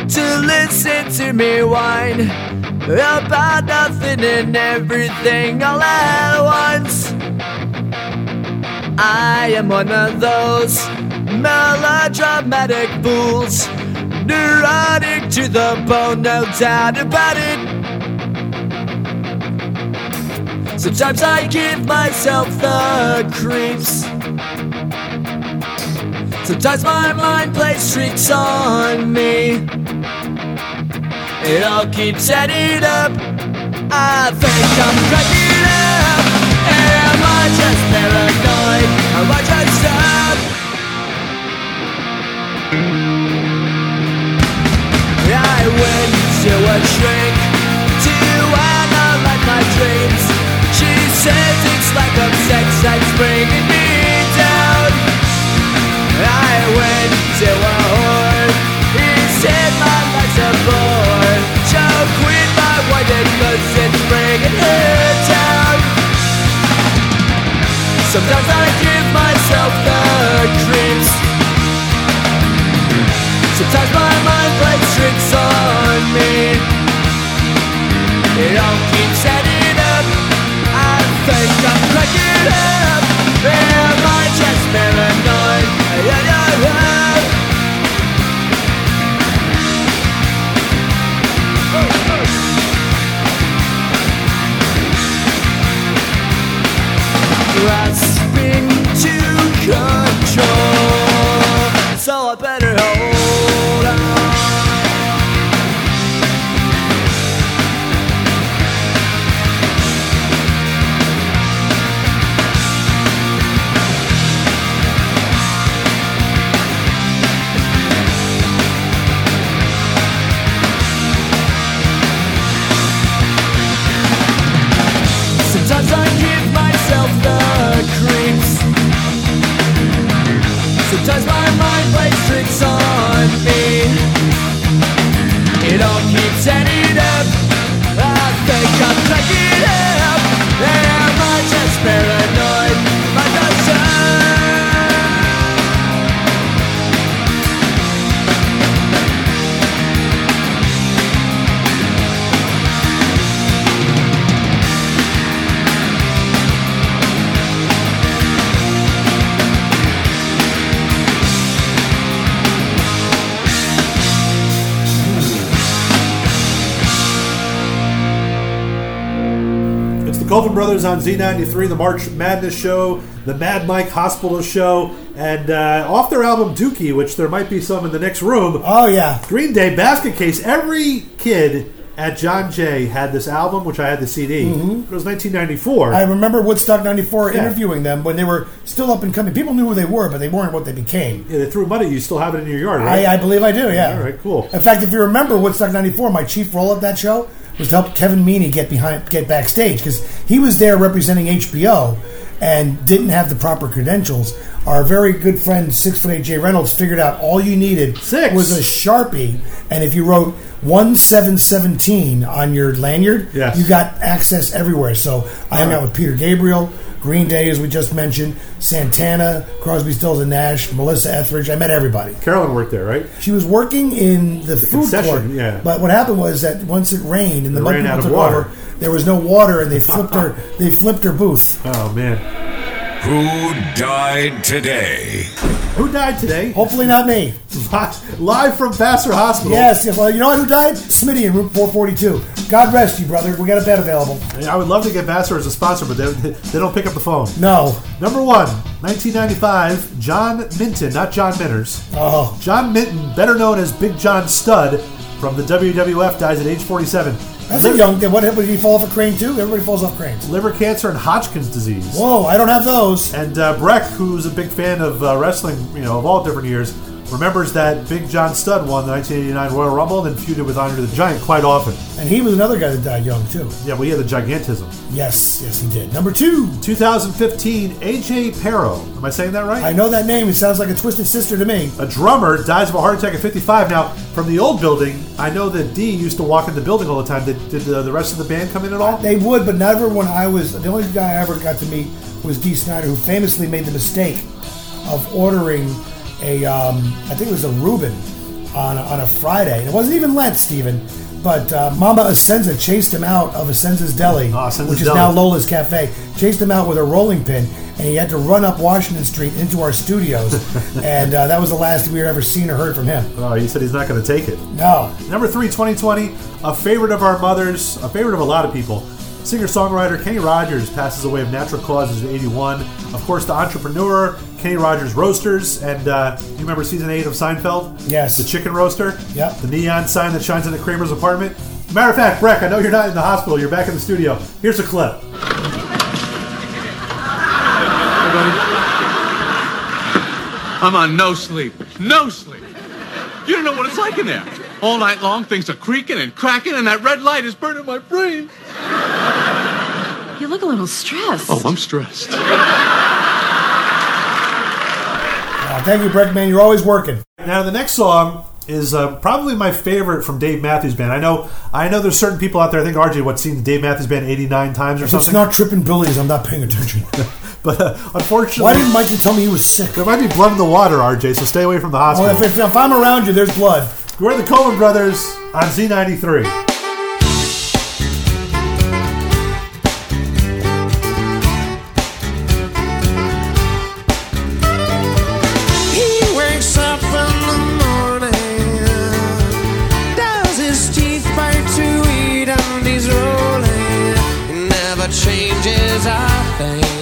M: to listen to me whine about nothing and everything all at once? I am one of those melodramatic fools, neurotic to the bone, no doubt about it. Sometimes I give myself the creeps. Sometimes my mind plays tricks on me. It all keeps adding up. I think I'm cracking up. Am I just paranoid? Am I just? I went to a shrink like a sex that's bringing me down. I went to It's
F: Brothers on Z93, the March Madness Show, the Mad Mike Hospital Show, and uh, off their album Dookie, which there might be some in the next room.
L: Oh yeah,
F: Green Day Basket Case. Every kid at John Jay had this album, which I had the CD. It was 1994.
L: I remember Woodstock '94
F: Yeah.
L: interviewing them when they were still up and coming. People knew who they were, but they weren't what they became.
F: yeah, they threw money. You still have it in your yard, right?
L: I, I believe I do. Yeah.
F: All right, cool.
L: In fact, if you remember Woodstock '94, my chief role at that show was to help Kevin Meaney get behind, get backstage because he was there representing HBO and didn't have the proper credentials. Our very good friend, six foot eight Jay Reynolds, figured out all you needed
F: Six.
L: was a sharpie, and if you wrote one seven seventeen on your lanyard,
F: Yes.
L: you got access everywhere. So I hung out with Peter Gabriel. Green Day, as we just mentioned, Santana, Crosby, Stills and Nash, Melissa Etheridge. I met everybody.
F: Carolyn worked there, right?
L: She was working in the food
F: Concession,
L: court.
F: yeah.
L: But what happened was that once it rained and the
F: It
L: mud people
F: out of
L: took
F: water.
L: over, there was no water, and they flipped her. They flipped her booth.
F: Oh man,
A: Who died today?
F: who died today?
L: Hopefully not me.
F: Live from Vassar Hospital.
L: Yes. yes. Well, uh, you know what? Who died? Smitty in Route 442. God rest you, brother. We got a bed available.
F: I would love to get Vassar as a sponsor, but they, they don't pick up the phone.
L: No.
F: Number one, 1995, John Minton, not John Minners.
L: Oh.
F: John Minton, better known as Big John Studd from the WWF, dies at age 47.
L: That's a young. What did he fall off a crane too? Everybody falls off cranes.
F: Liver cancer and Hodgkin's disease.
L: Whoa, I don't have those.
F: And uh, Breck, who's a big fan of uh, wrestling, you know, of all different years, remembers that Big John Studd won the 1989 Royal Rumble and then feuded with Andre the Giant quite often.
L: And he was another guy that died young too.
F: Yeah, well, he had the gigantism.
L: Yes, yes, he did. Number two.
F: 2015, AJ Pero. Am I saying that right?
L: I know that name. It sounds like a twisted sister to me.
F: A drummer dies of a heart attack at 55. Now, from the old building, I know that Dee used to walk in the building all the time. Did, did the, the rest of the band come in at all?
L: They would, but never when I was. The only guy I ever got to meet was Dee Snider, who famously made the mistake of ordering a, um, I think it was a Reuben on a, on a Friday. And it wasn't even Lent, Stephen. But uh, Mama Asenza chased him out of Asenza's Deli,
F: Asenza's
L: which is
F: Deli.
L: now Lola's Cafe. Chased him out with a rolling pin, and he had to run up Washington Street into our studios. and uh, that was the last we had ever seen or heard from him.
F: Oh, he said he's not going to take it.
L: No.
F: Number three, 2020, a favorite of our mothers, a favorite of a lot of people. Singer songwriter Kenny Rogers passes away of natural causes at 81. Of course, the entrepreneur Kenny Rogers Roasters, and uh, you remember season eight of Seinfeld?
L: Yes.
F: The chicken roaster?
L: Yep.
F: The neon sign that shines into Kramer's apartment? Matter of fact, Breck, I know you're not in the hospital, you're back in the studio. Here's a clip.
R: I'm on no sleep. No sleep. You don't know what it's like in there. All night long, things are creaking and cracking, and that red light is burning my brain.
S: You look a little stressed.
R: Oh, I'm stressed.
L: Uh, thank you, Breckman. You're always working.
F: Now, the next song is uh, probably my favorite from Dave Matthews Band. I know, I know, there's certain people out there. I think RJ, what seen Dave Matthews Band 89 times or
L: If
F: something.
L: it's not tripping billies, I'm not paying attention.
F: but uh, unfortunately,
L: Why didn't Mikey tell me he was sick?
F: There might be blood in the water, RJ. So stay away from the
L: Well,
F: hospital.
L: if, if, if I'm around you, there's blood.
F: We're the Colvin Brothers on Z93.
T: Changes a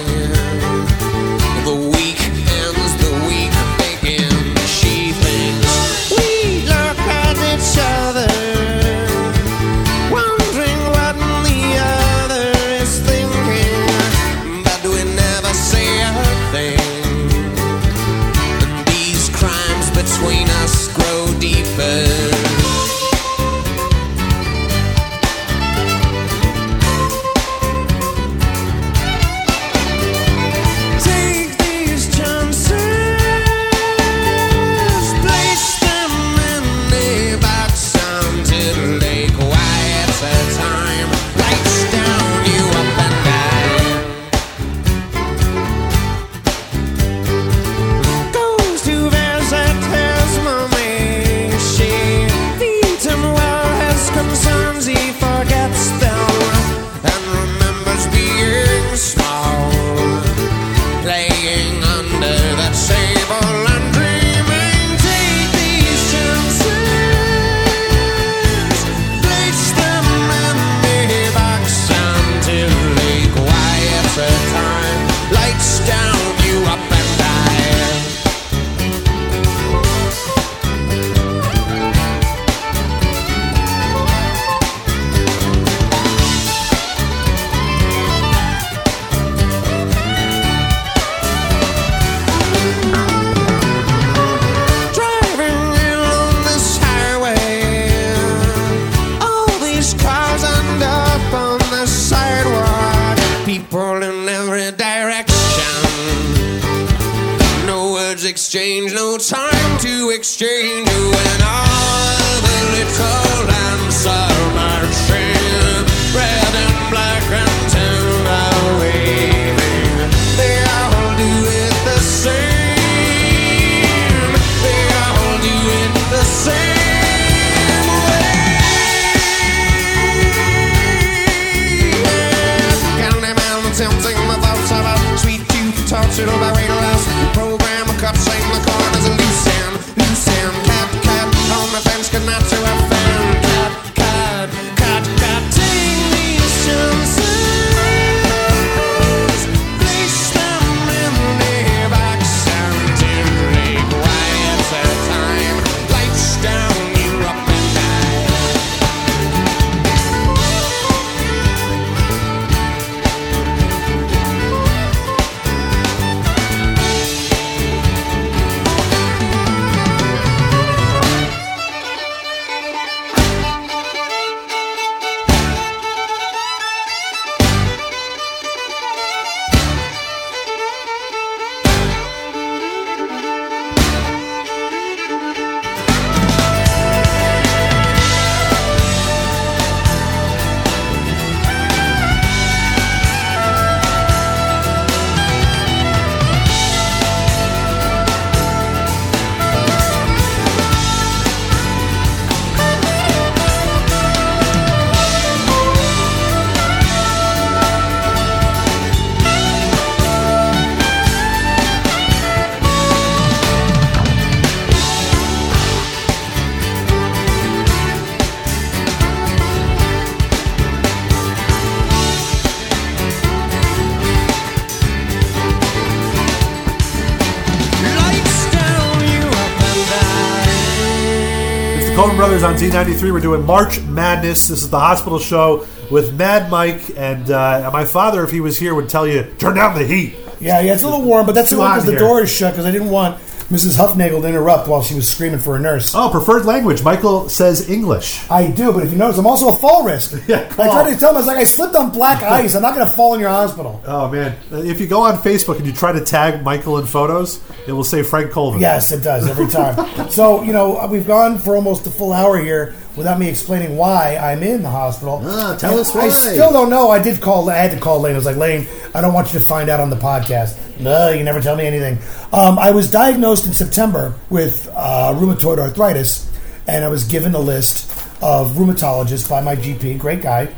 F: Colvin Brothers on Z93. We're doing March Madness. This is the hospital show with Mad Mike. And uh, my father, if he was here, would tell you, turn down the heat.
L: Yeah, yeah, it's a little warm, but that's only
F: hot
L: because the door is shut because I didn't want Mrs. Hufnagel to interrupt while she was screaming for a nurse.
F: Oh, preferred language. Michael says English.
L: I do, but if you notice, I'm also a fall risk.
F: Yeah,
L: I tried to tell him, I was like, I slipped on black ice. I'm not going to fall in your hospital.
F: Oh, man. Uh, If you go on Facebook and you try to tag Michael in photos, it will say Frank Colvin.
L: Yes, it does every time. so you know, we've gone for almost a full hour here without me explaining why I'm in the hospital.
F: Ah, tell
L: And
F: us why.
L: I still don't know. I did call. I had to call Lane. I was like, Lane, I don't want you to find out on the podcast. No, you never tell me anything. Um, I was diagnosed in September with uh, rheumatoid arthritis, and I was given a list of rheumatologists by my GP. Great guy,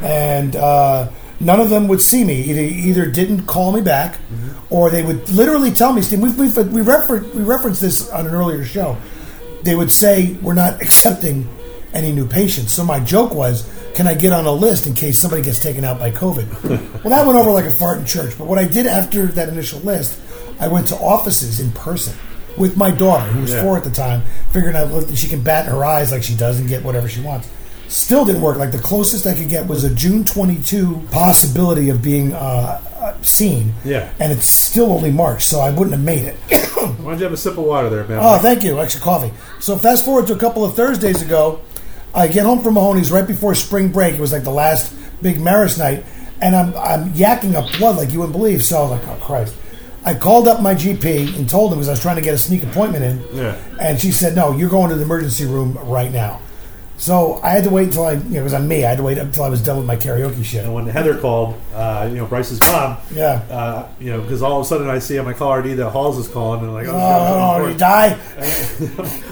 L: and. Uh, None of them would see me. Either, either didn't call me back, or they would literally tell me, Steve, we've, we've, we, refer, we referenced this on an earlier show. They would say, We're not accepting any new patients. So my joke was, Can I get on a list in case somebody gets taken out by COVID? well, that went over like a fart in church. But what I did after that initial list, I went to offices in person with my daughter, who was
F: Yeah.
L: four at the time, figuring out that she can bat her eyes like she does and get whatever she wants. Still didn't work. Like the closest I could get was a June 22 possibility of being uh, uh, seen.
F: Yeah.
L: And it's still only March, so I wouldn't have made it.
F: Why don't you have a sip of water there, man?
L: Oh, thank you. Extra coffee. So fast forward to a couple of Thursdays ago, I get home from Mahoney's right before spring break. It was like the last big Maris night, and I'm I'm yakking up blood like you wouldn't believe. So I was like, oh Christ. I called up my GP and told him because I was trying to get a sneak appointment in,
F: Yeah.
L: and she said, no, you're going to the emergency room right now. So I had to wait until I, you know, it was on me. I had to wait until I was done with my karaoke shit.
F: And when Heather called, uh, you know, Bryce's mom,
L: Yeah.
F: uh, you know, because all of a sudden I see on my caller ID that Halls is calling, and I'm like,
L: Oh,
F: oh,
L: no, no, he died.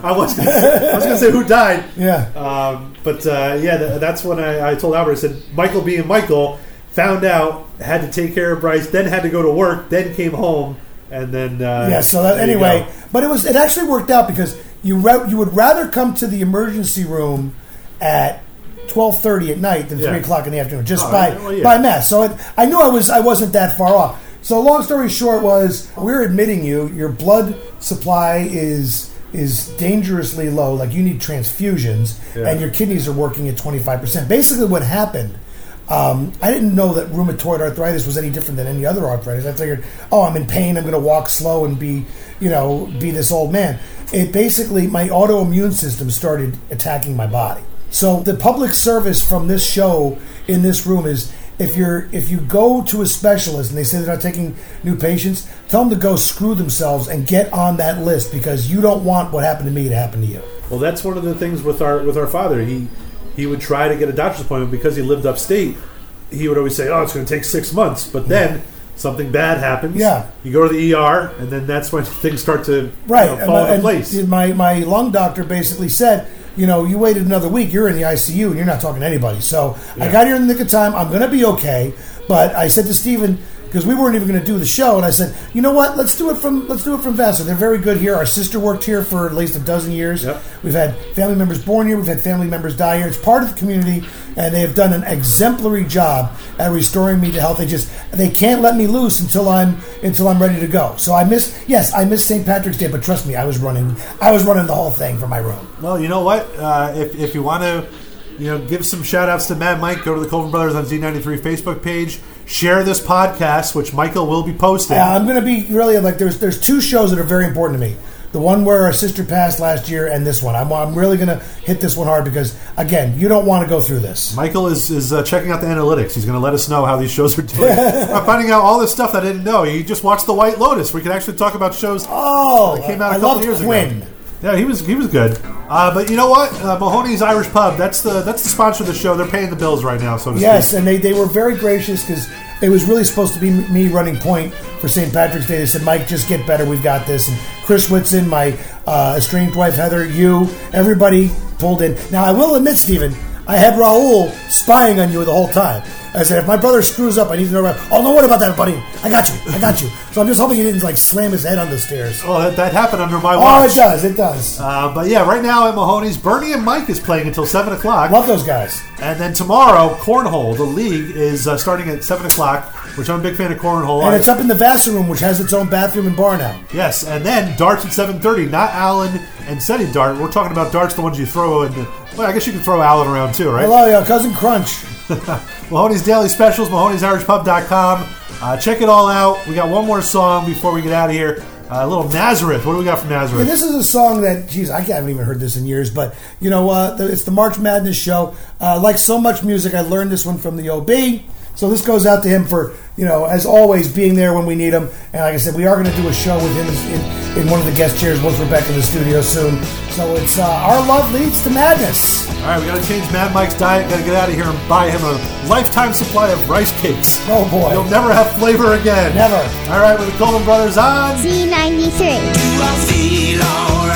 F: I was gonna say, I was gonna say who died.
L: Yeah.
F: Um, but uh, yeah, th- that's when I, I told Albert. I said Michael being Michael found out had to take care of Bryce, then had to go to work, then came home, and then uh,
L: yeah. So that, anyway, but it was it actually worked out because you ra- you would rather come to the emergency room at twelve thirty at night than
F: Yeah.
L: three o'clock in the afternoon, just
F: Oh,
L: by
F: well, yeah.
L: by math. So it, I knew I was I wasn't that far off. So long story short was we're admitting you your blood supply is is dangerously low. Like you need transfusions,
F: Yeah.
L: and your kidneys are working at twenty five percent. Basically, what happened. Um, I didn't know that rheumatoid arthritis was any different than any other arthritis. I figured, oh, I'm in pain. I'm going to walk slow and be, you know, be this old man. It basically, my autoimmune system started attacking my body. So the public service from this show in this room is if you're if you go to a specialist and they say they're not taking new patients, tell them to go screw themselves and get on that list because you don't want what happened to me to happen to you.
F: Well, that's one of the things with our with our father. He he would try to get a doctor's appointment because he lived upstate. He would always say, "Oh, it's going to take six months," but then something bad happens.
L: Yeah.
F: you go to the ER, and then that's when things start to
L: Right.
F: you know, fall
L: and,
F: into place.
L: and My, my lung doctor basically said, you know, you waited another week, you're in the ICU, and you're not talking to anybody. So I got here in the nick of time. I'm going to be okay. But I said to Stephen, because we weren't even going to do the show, and I said, you know what? Let's do it from let's do it from Vassar. They're very good here. Our sister worked here for at least a dozen years.
F: Yep.
L: We've had family members born here. We've had family members die here. It's part of the community, and they have done an exemplary job at restoring me to health. They just they can't let me loose until I'm until I'm ready to go. So I miss yes, I miss St. Patrick's Day, but trust me, I was running I was running the whole thing from my room.
F: Well, you know what? Uh, if, if you want to, you know, give some shout outs to Mad Mike, go to the Colvin Brothers on Z93 Facebook page. Share this podcast, which Michael will be posting.
L: Yeah, I'm going to be really like there's there's two shows that are very important to me. The one where our sister passed last year, and this one. I'm, I'm really going to hit this one hard because again, you don't want to go through this.
F: Michael is, is uh, checking out the analytics. He's going to let us know how these shows are doing. I'm finding out all this stuff that I didn't know. He just watched The White Lotus. We could actually talk about shows
L: Oh,
F: that came out a
L: I
F: couple years
L: Quinn.
F: ago. Yeah, he was he was good. Uh, but you know what? Uh, Mahoney's Irish Pub. That's the that's the sponsor of the show. They're paying the bills right now, so to
L: Yes,
F: speak.
L: and they, they were very gracious because it was really supposed to be me running point for St. Patrick's Day. They said, Mike, just get better. We've got this. And Chris Whitson, my uh, estranged wife, Heather, you, everybody pulled in. Now, I will admit, Stephen, I had Raul spying on you the whole time. I said, if my brother screws up, I need to know about. Oh, don't worry about that, buddy. I got you. I got you. So I'm just hoping he didn't like slam his head on the stairs.
F: Well, that, that happened under my watch.
L: Oh, it does. It does.
F: Uh, but yeah, right now at Mahoney's, Bernie and Mike is playing until seven o'clock.
L: Love those guys.
F: And then tomorrow, cornhole. The league is uh, starting at seven o'clock, which I'm a big fan of cornhole.
L: And
F: I-
L: it's up in the Vassar room, which has its own bathroom and bar now.
F: Yes, and then darts at seven thirty. Not Allen and setting dart. We're talking about darts, the ones you throw in. The, well, I guess you can throw Allen around too, right?
L: Hello, yo, cousin Crunch.
F: Mahoney's Daily Specials, Mahoney'sIrishPub.com. Uh, check it all out. We got one more song before we get out of here. Uh, a little Nazareth. What do we got from
L: Yeah,
F: Nazareth?
L: this is a song that, geez, I haven't even heard this in years, but you know, uh, it's the March Madness show. Uh, like so much music, I learned this one from the OB. So this goes out to him for, you know, as always, being there when we need him. And like I said, we are going to do a show with him in, in one of the guest chairs once we're back in the studio soon. So it's uh, Our Love Leads to Madness.
F: all right, we got to change Mad Mike's diet. Got to get out of here and buy him a lifetime supply of rice cakes.
L: Oh boy,
F: You'll never have flavor again.
L: Never.
F: All right, with the Colvin Brothers on.
D: Z93.
C: I feel